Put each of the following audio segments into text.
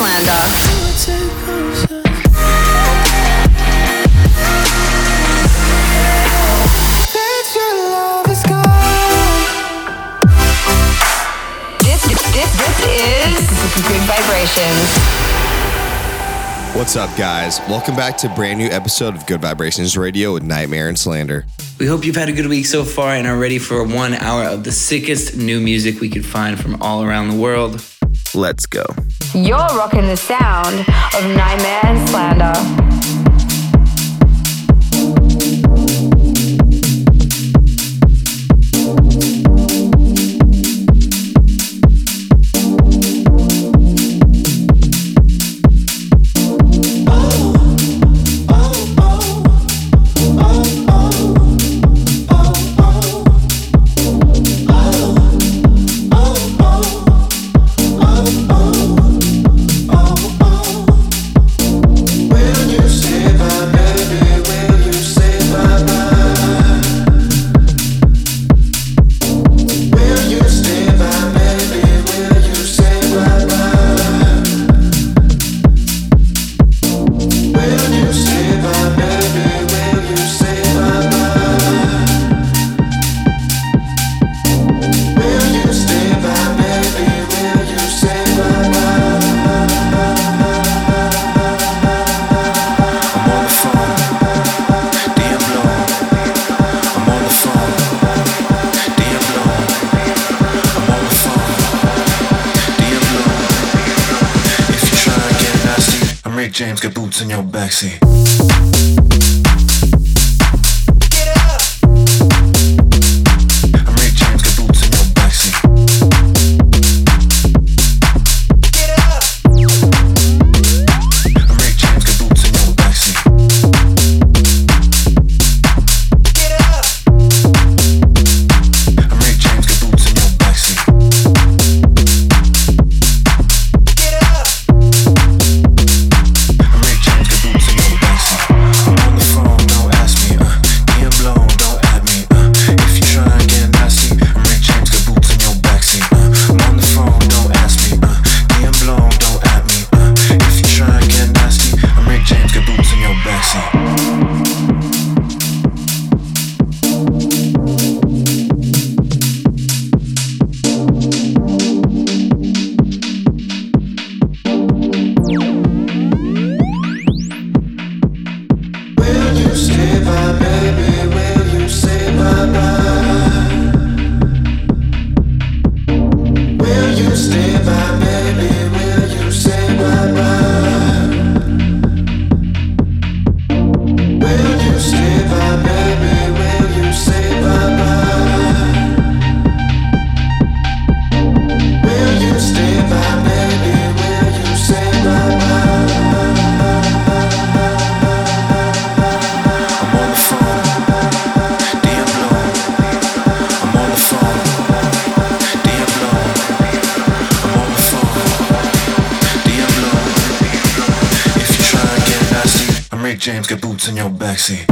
Slander. Gud Vibrations. What's up, guys? Welcome back to a brand new episode of Gud Vibrations Radio with NGHTMRE and Slander. We hope you've had a good week so far and are ready for one hour of the sickest new music we could find from all around the world. Let's go. You're rocking the sound of NGHTMRE and Slander. James, get boots in your backseat.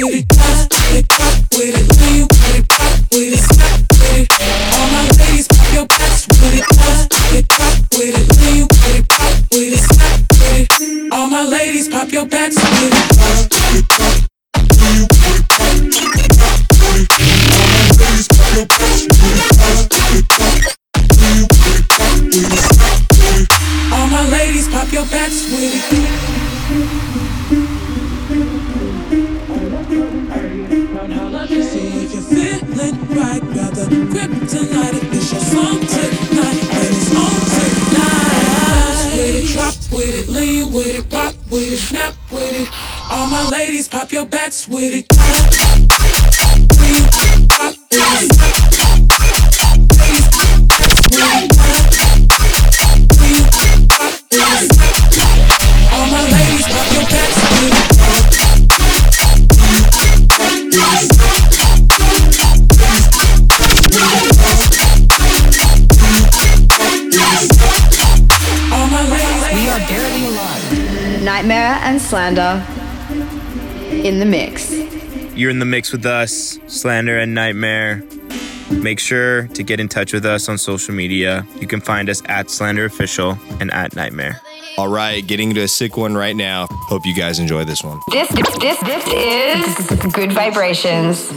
need it. You're in the mix with us, Slander and NGHTMRE. Make sure to get in touch with us on social media. You can find us at Slander Official and at NGHTMRE. All right, getting to a sick one right now. Hope you guys enjoy this one. This this this is good vibrations.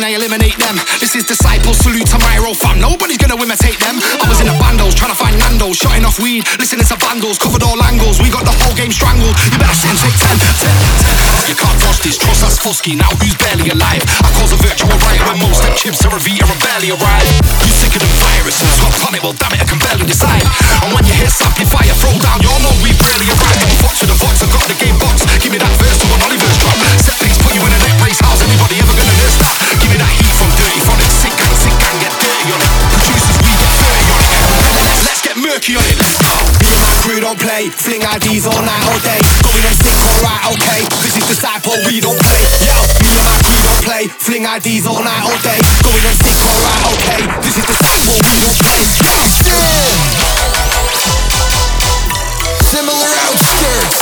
Scene, I eliminate them. This is disciples, salute to Myro fam. Nobody's gonna imitate them. I was in the bandos, trying to find Nando's, shutting off weed, listening to vandals, covered all angles. We got the whole game strangled. You better send take 10, 10, 10. You can't watch this, trust us Fusky. Now who's barely alive? I cause a virtual riot when most them chips are a V are barely arrive. You sicker than viruses, got planet, well damn it, I can barely decide. And when you hear fire, throw down, you all know we barely arrived. Fox to the box, I got the game box. Give me that verse to an Oliver's drop. Set put you in a how's anybody ever gonna nurse that? Give me that heat from dirty. Sick and sick get dirty on it. Producers, we get dirty on it. Let's get murky on it. Me and my crew don't play. Fling IDs all night, all day. Going on sick, alright, we don't play. Yo, me and my crew don't play. Fling IDs all night, all day. Going on sick, alright, okay. This is we don't play. Yeah. Similar outskirts.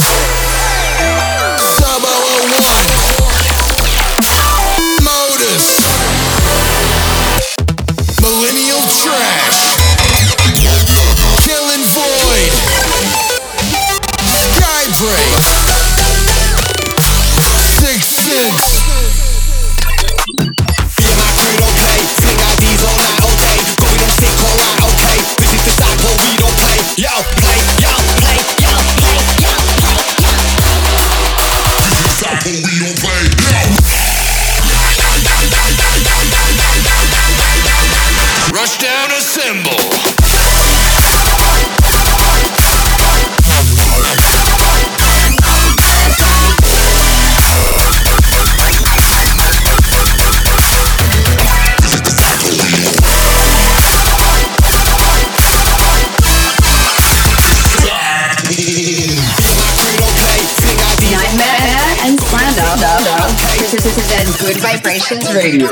Vibrations Radio.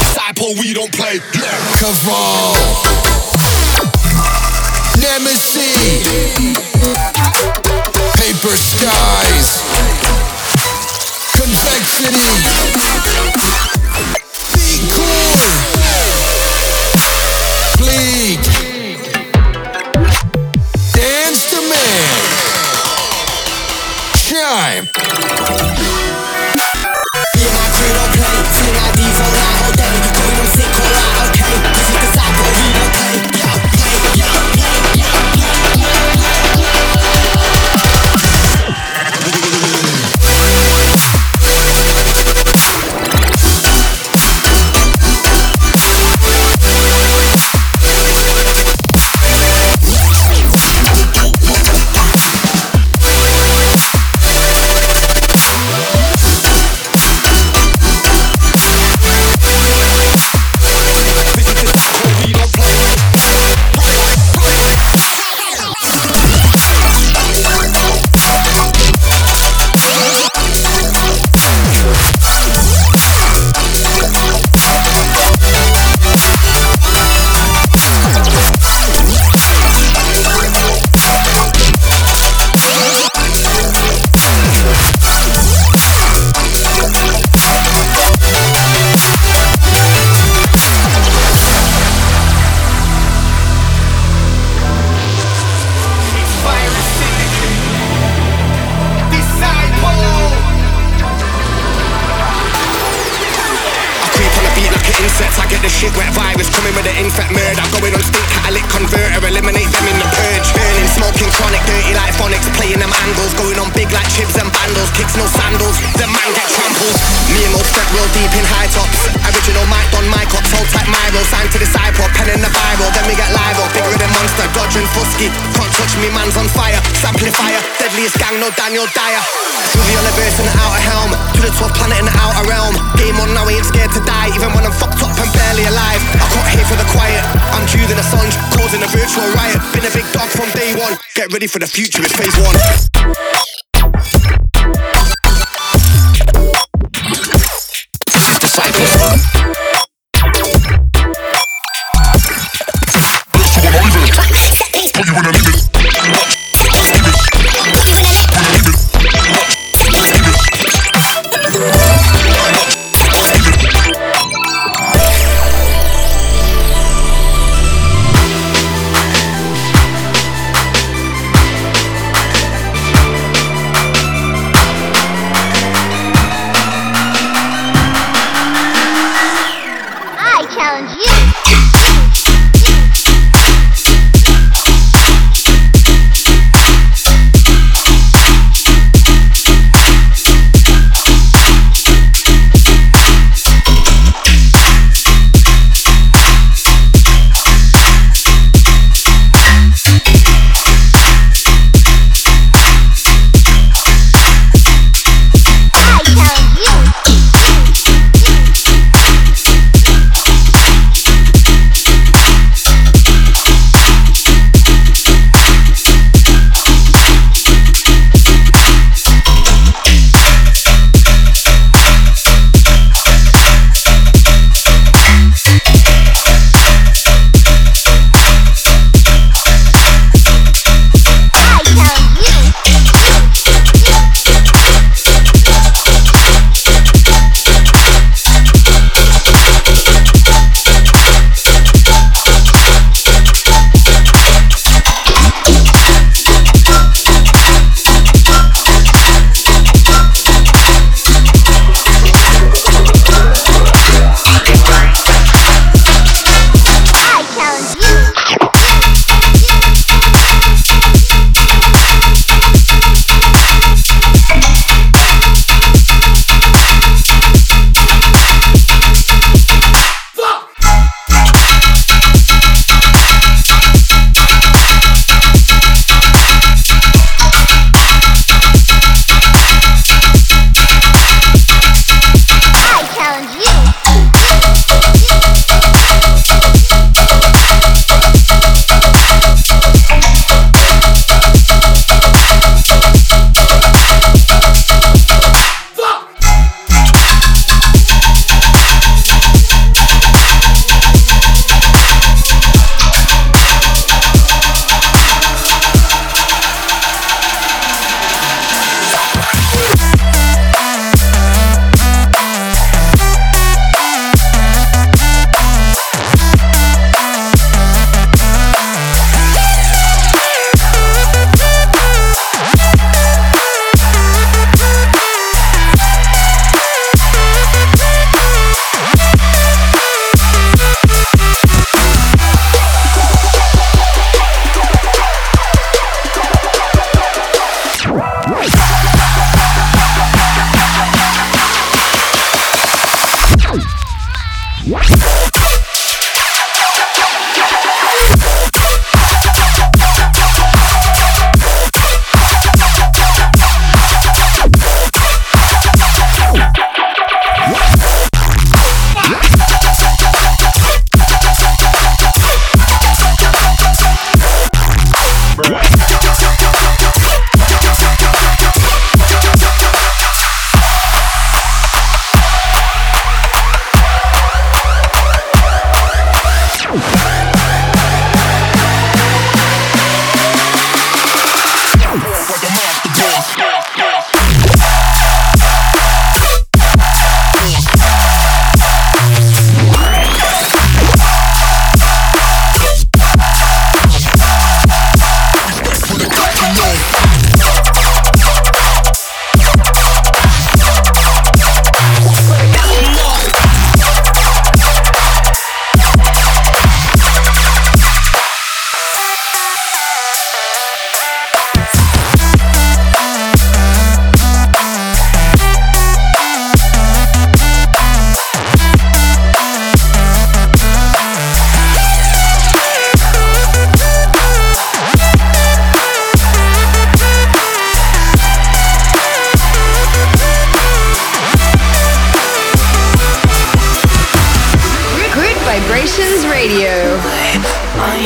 Disciple, we don't play. Caval. Nemesis. Paper skies. Convexity. Daniel Dyer. The universe in the outer helm, to the 12th planet in the outer realm. Game on now, ain't scared to die, even when I'm fucked up and barely alive. I can't hear for the quiet. I'm due than a sponge, causing a virtual riot. Been a big dog from day one. Get ready for the future, it's phase one. This is disciples.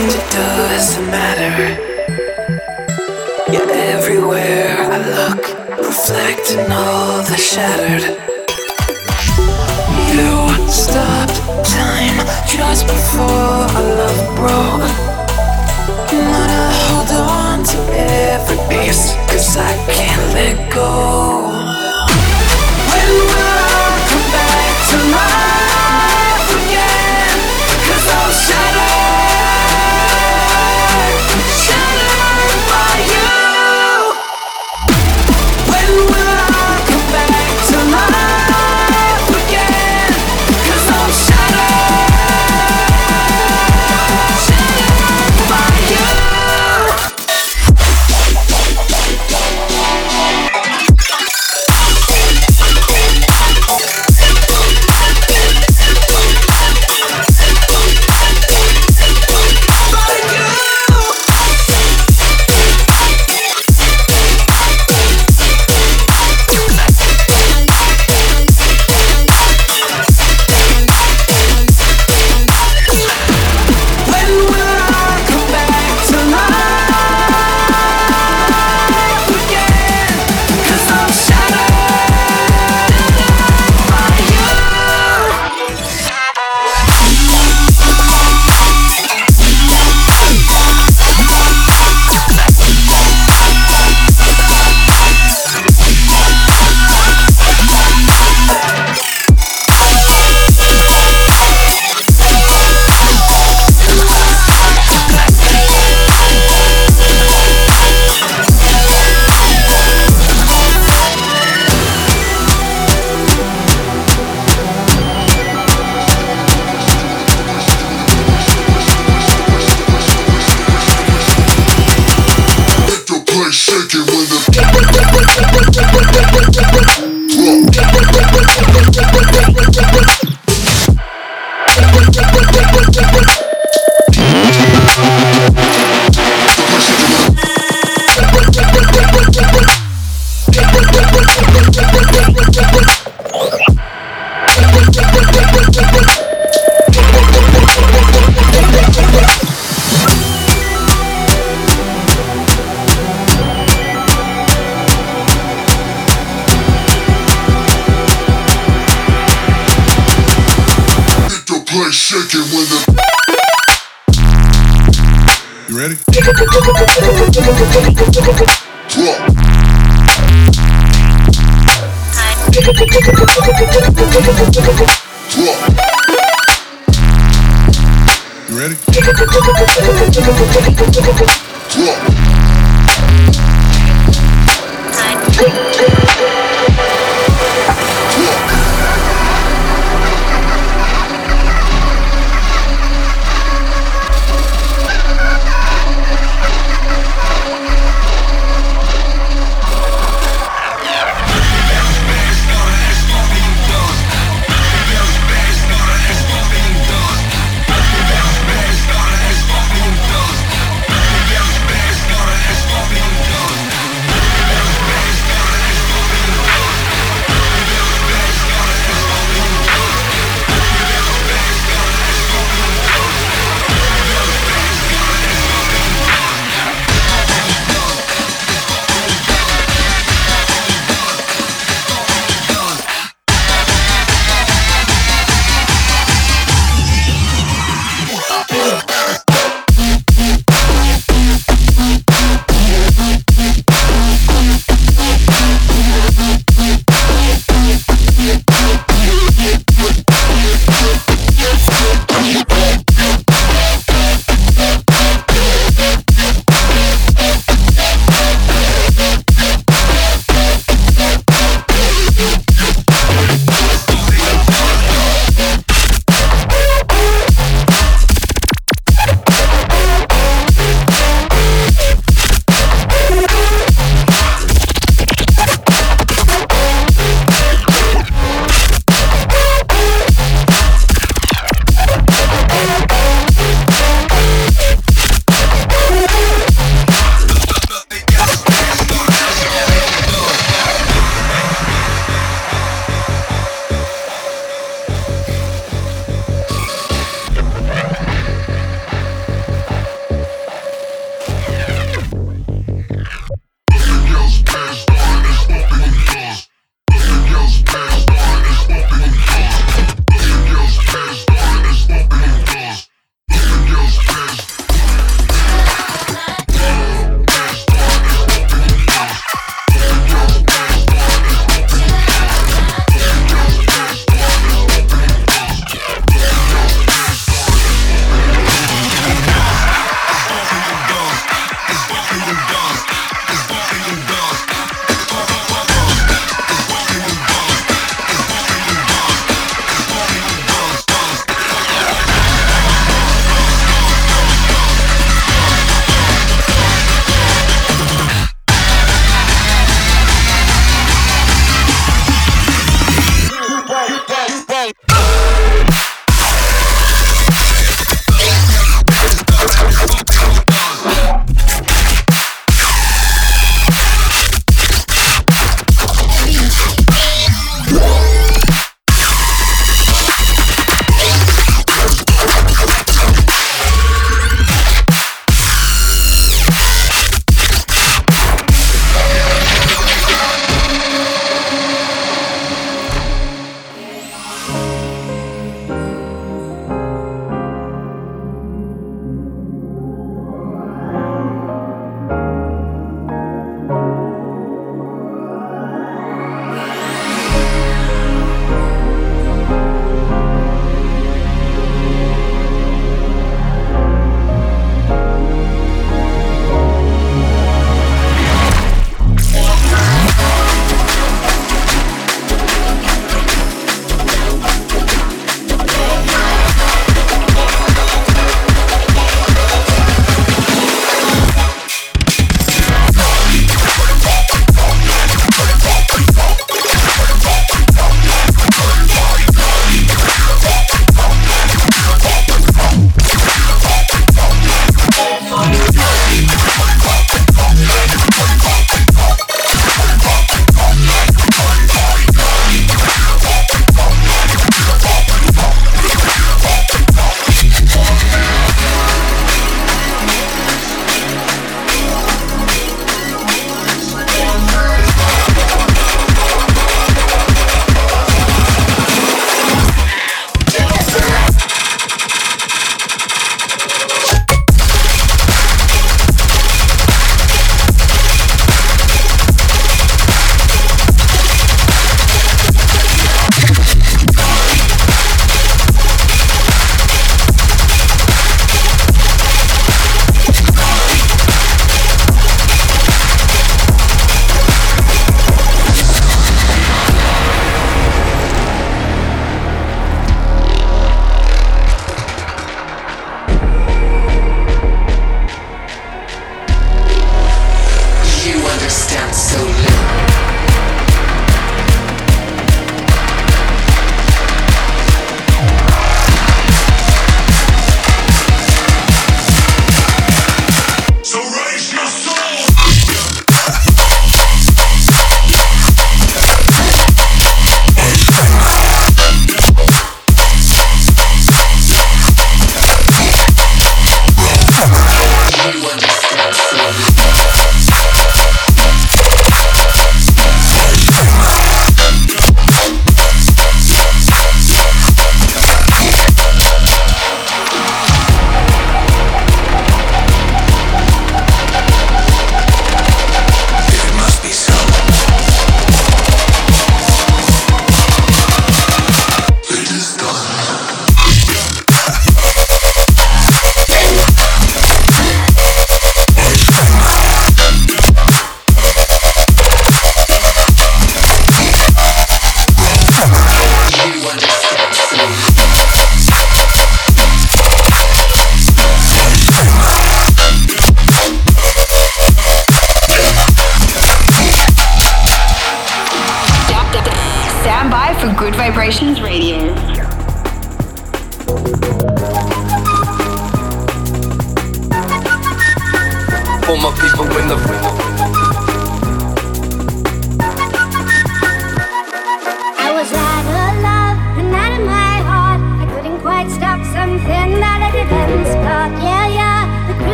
It doesn't matter. You're everywhere I look, reflecting all the shattered. You stopped time just before our love broke. But I hold on to every piece, cause I can't let go.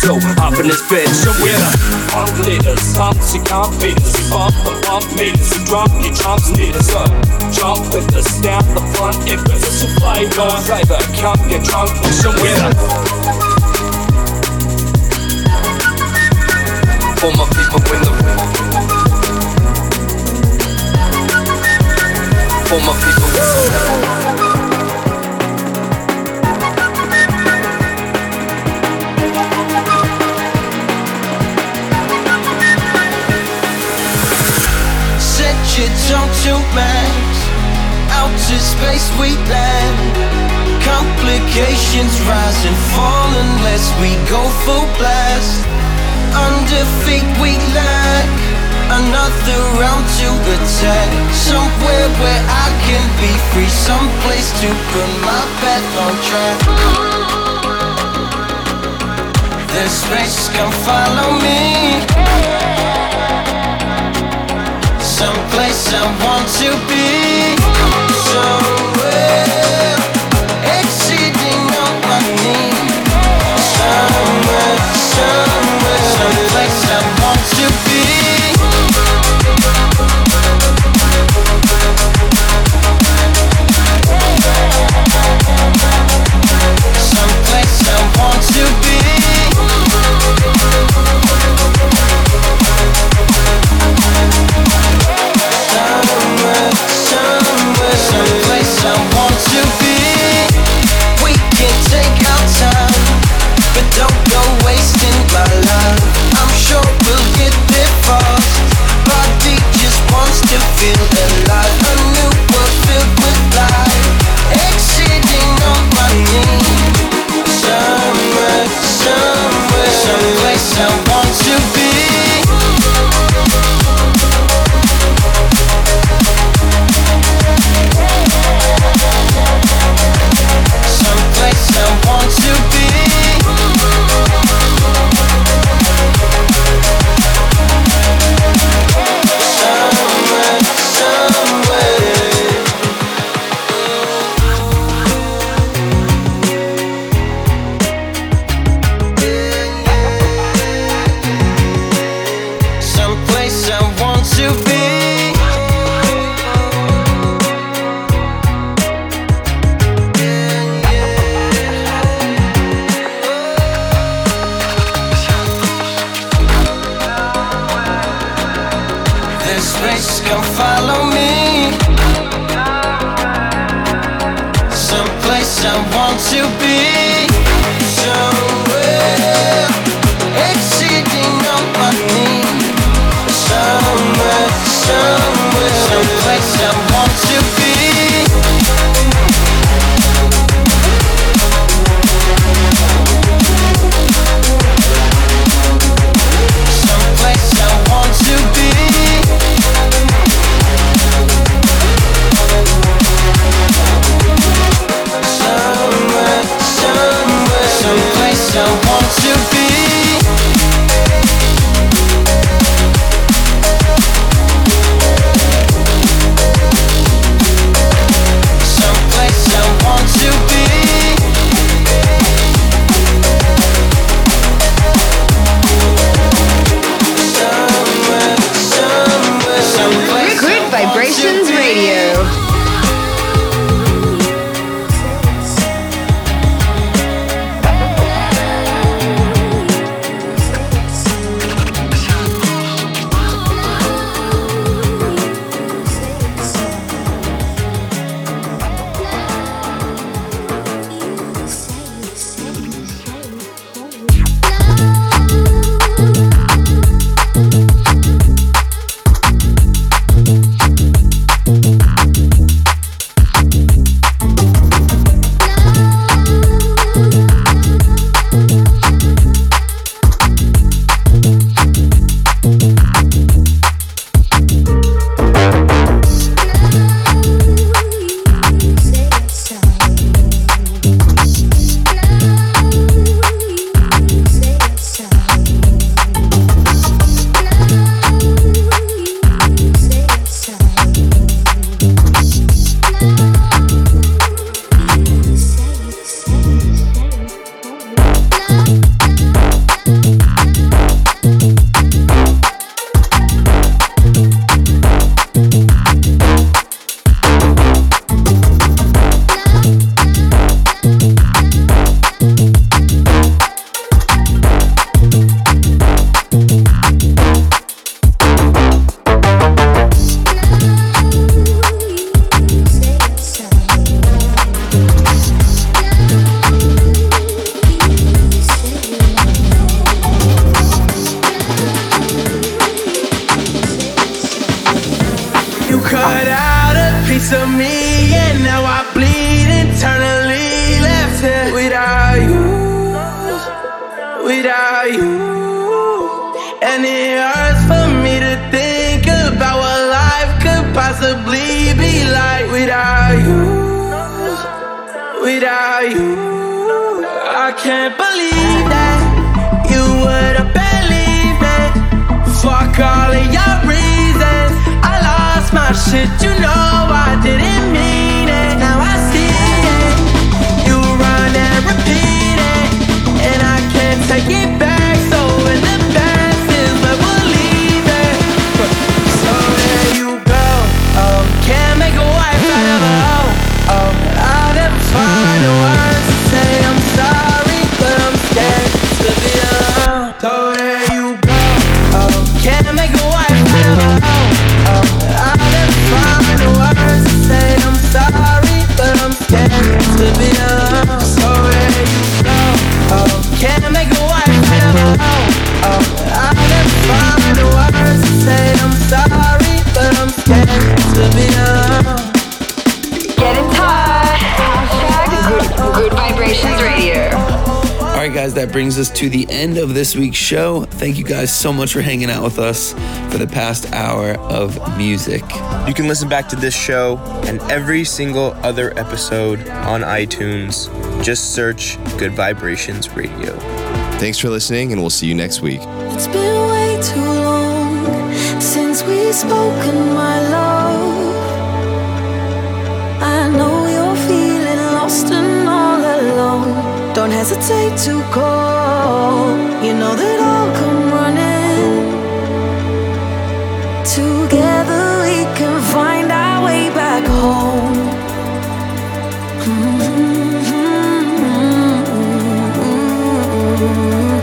So hop in this bed, show it up. Pump litters, pump to comp meters, pump the pump meters, drop your jumps meters up. Uh, Jump with the stamp the front if it's a fly bar. Driver, your get drunk and show it up. For my people in the room. For my people. rockets onto Max. to space we land. Complications rise and fall unless we go full blast. Under feet we lack. Another round to attack. Somewhere where I can be free. Someplace to put my pet on track. The space can follow me someplace I want to be. So guys, that brings us to the end of this week's show. Thank you guys so much for hanging out with us for the past hour of music. You can listen back to this show and every single other episode on iTunes. Just search Gud Vibrations Radio. Thanks for listening, and we'll see you next week. It's been way too long since we've spoken, my love. Don't hesitate to call. You know that I'll come running. Together we can find our way back home. Mm-hmm.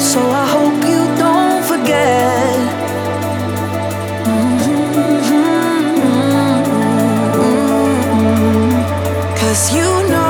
So I hope you don't forget. Mm-hmm. Cause you know